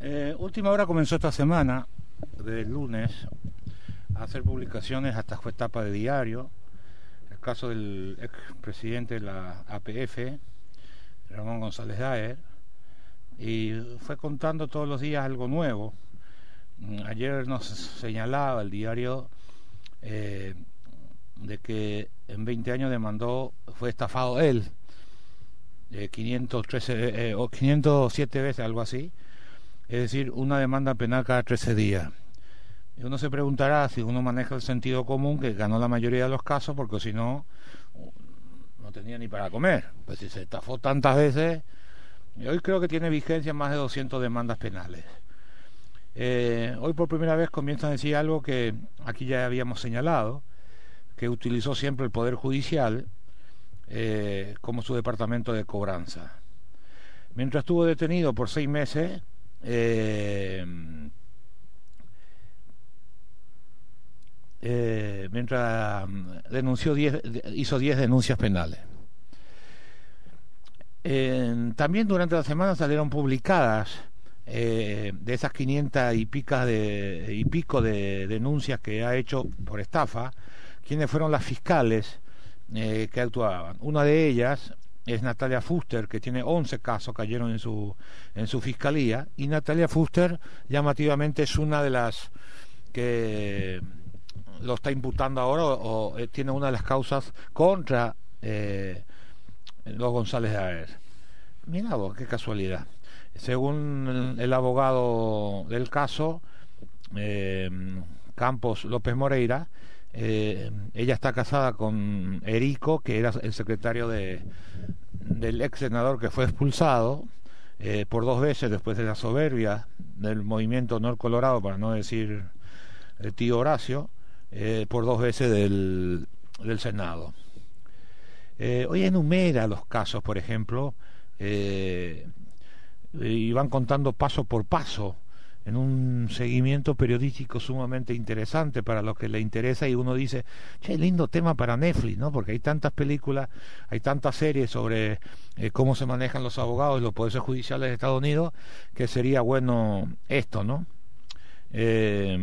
Eh, última hora comenzó esta semana, del lunes, a hacer publicaciones, hasta fue etapa de diario. El caso del ex presidente de la APF, Ramón González Daer, y fue contando todos los días algo nuevo. Mm, ayer nos señalaba el diario eh, de que en 20 años demandó, fue estafado él, 513 eh, o 507 veces, algo así, es decir, una demanda penal cada 13 días. Y uno se preguntará si uno maneja el sentido común, que ganó la mayoría de los casos, porque si no, no tenía ni para comer. Pues si se estafó tantas veces, hoy creo que tiene vigencia más de 200 demandas penales. Eh, hoy por primera vez comienzan a decir algo que aquí ya habíamos señalado, que utilizó siempre el Poder Judicial eh, como su departamento de cobranza. Mientras estuvo detenido por seis meses, eh, eh, mientras mm, denunció hizo 10 denuncias penales. también durante la semana salieron publicadas de esas 500 y, picas de, y pico de denuncias que ha hecho por estafa, quienes fueron las fiscales eh, que actuaban. Una de ellas es Natalia Fuster, que tiene 11 casos cayeron en su, en su fiscalía, y Natalia Fuster llamativamente es una de las que lo está imputando ahora o, eh, tiene una de las causas contra eh, los González Aer. Mira vos, qué casualidad. Según el, abogado del caso, Campos López Moreira, eh, ella está casada con Erico, que era el secretario de, del ex senador que fue expulsado eh, por dos veces después de la soberbia del movimiento Honor Colorado, para no decir el tío Horacio, eh, por dos veces del, del Senado. hoy enumera los casos, por ejemplo, y van contando paso por paso en un seguimiento periodístico sumamente interesante para los que le interesa y uno dice, che, lindo tema para Netflix, ¿no? Porque hay tantas películas, hay tantas series sobre eh, cómo se manejan los abogados y los poderes judiciales de Estados Unidos, que sería bueno esto, ¿no? Eh,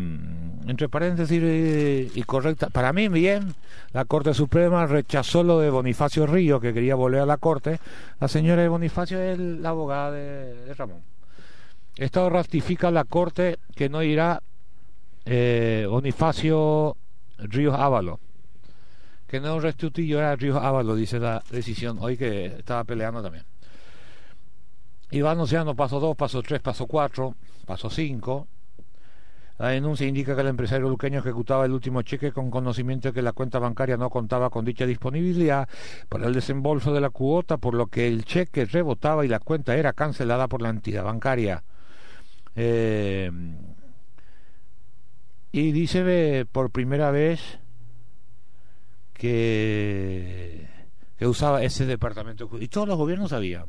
entre paréntesis eh, y correcta, para mí bien, la Corte Suprema rechazó lo de Bonifacio Río, que quería volver a la Corte. La señora de Bonifacio es la abogada de Ramón. Esto ratifica la Corte que no irá eh, Bonifacio Ríos Ávalo. Que no restituirá Ríos Ávalo, dice la decisión hoy que estaba peleando también. Y va anunciando paso 2, paso 3, paso 4, paso 5. La denuncia indica que el empresario luqueño ejecutaba el último cheque con conocimiento de que la cuenta bancaria no contaba con dicha disponibilidad para el desembolso de la cuota, por lo que el cheque rebotaba y la cuenta era cancelada por la entidad bancaria. Eh, y dice por primera vez que, que usaba ese departamento. Y todos los gobiernos sabían.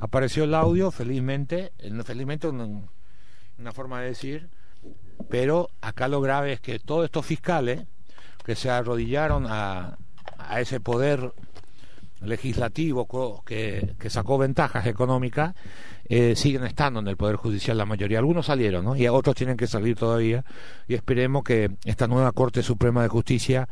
Apareció el audio, felizmente, felizmente una, una forma de decir, pero acá lo grave es que todos estos fiscales que se arrodillaron a, a ese poder legislativo que, que sacó ventajas económicas eh, siguen estando en el Poder Judicial la mayoría. Algunos salieron, ¿no? Y otros tienen que salir todavía. Y esperemos que esta nueva Corte Suprema de Justicia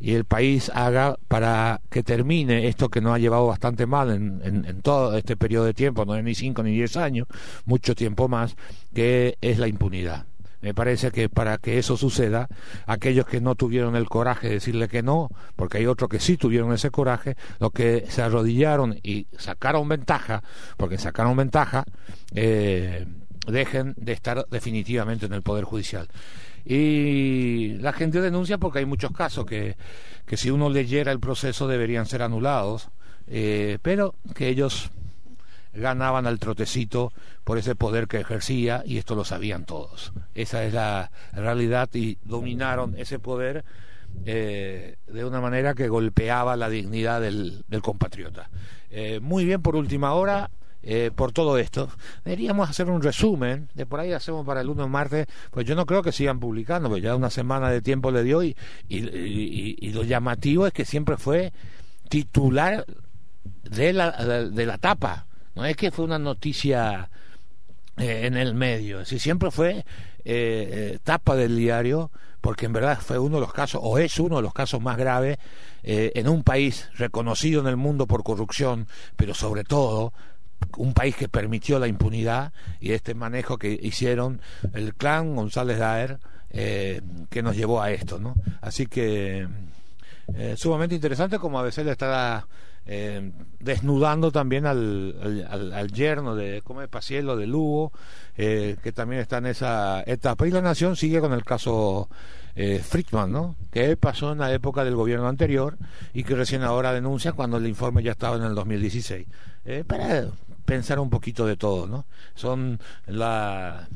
y el país haga para que termine esto que nos ha llevado bastante mal en, en, en todo este periodo de tiempo, no es ni cinco ni diez años, mucho tiempo más, que es la impunidad. Me parece que para que eso suceda, aquellos que no tuvieron el coraje de decirle que no, porque hay otros que sí tuvieron ese coraje, los que se arrodillaron y sacaron ventaja, porque sacaron ventaja, eh, dejen de estar definitivamente en el Poder Judicial. Y la gente denuncia porque hay muchos casos que, que si uno leyera el proceso deberían ser anulados, eh, pero que ellos ganaban al trotecito por ese poder que ejercía y esto lo sabían todos. Esa es la realidad y dominaron ese poder eh, de una manera que golpeaba la dignidad del, compatriota. Eh, muy bien por última hora. Eh, por todo esto, deberíamos hacer un resumen, de por ahí hacemos para el 1 de martes, pues yo no creo que sigan publicando, pues ya una semana de tiempo le dio y, y, lo llamativo es que siempre fue titular de la, de la tapa, no es que fue una noticia eh, en el medio. Si siempre fue eh, tapa del diario, porque en verdad fue uno de los casos, o es uno de los casos más graves en un país reconocido en el mundo por corrupción, pero sobre todo un país que permitió la impunidad y este manejo que hicieron el clan González Daer que nos llevó a esto, ¿no? Así que sumamente interesante como a veces le está eh, desnudando también al, al, yerno de Come Pacielo de Lugo, eh, que también está en esa etapa. Y la Nación sigue con el caso eh, Frickman, ¿no? que pasó en la época del gobierno anterior y que recién ahora denuncia cuando el informe ya estaba en el 2016. Eh, para pensar un poquito de todo, ¿no? Son la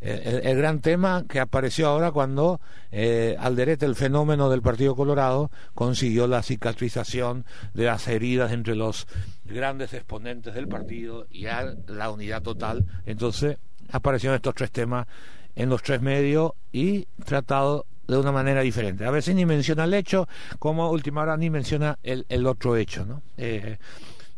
el, gran tema que apareció ahora cuando eh, Alderete, el fenómeno del Partido Colorado, consiguió la cicatrización de las heridas entre los grandes exponentes del partido y a la unidad total. Entonces aparecieron estos tres temas en los tres medios y tratado de una manera diferente. A veces ni menciona el hecho, como última hora ni menciona el, el otro hecho, ¿no? Eh,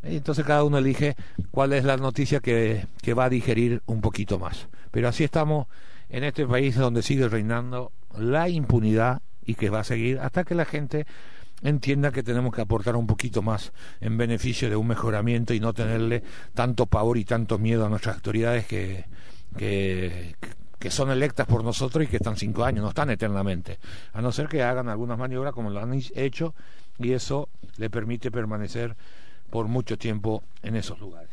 entonces cada uno elige cuál es la noticia que, que va a digerir un poquito más. Pero así estamos en este país donde sigue reinando la impunidad y que va a seguir hasta que la gente entienda que tenemos que aportar un poquito más en beneficio de un mejoramiento y no tenerle tanto pavor y tanto miedo a nuestras autoridades que, que son electas por nosotros y que están cinco años, no están eternamente, a no ser que hagan algunas maniobras como lo han hecho y eso le permite permanecer por mucho tiempo en esos lugares.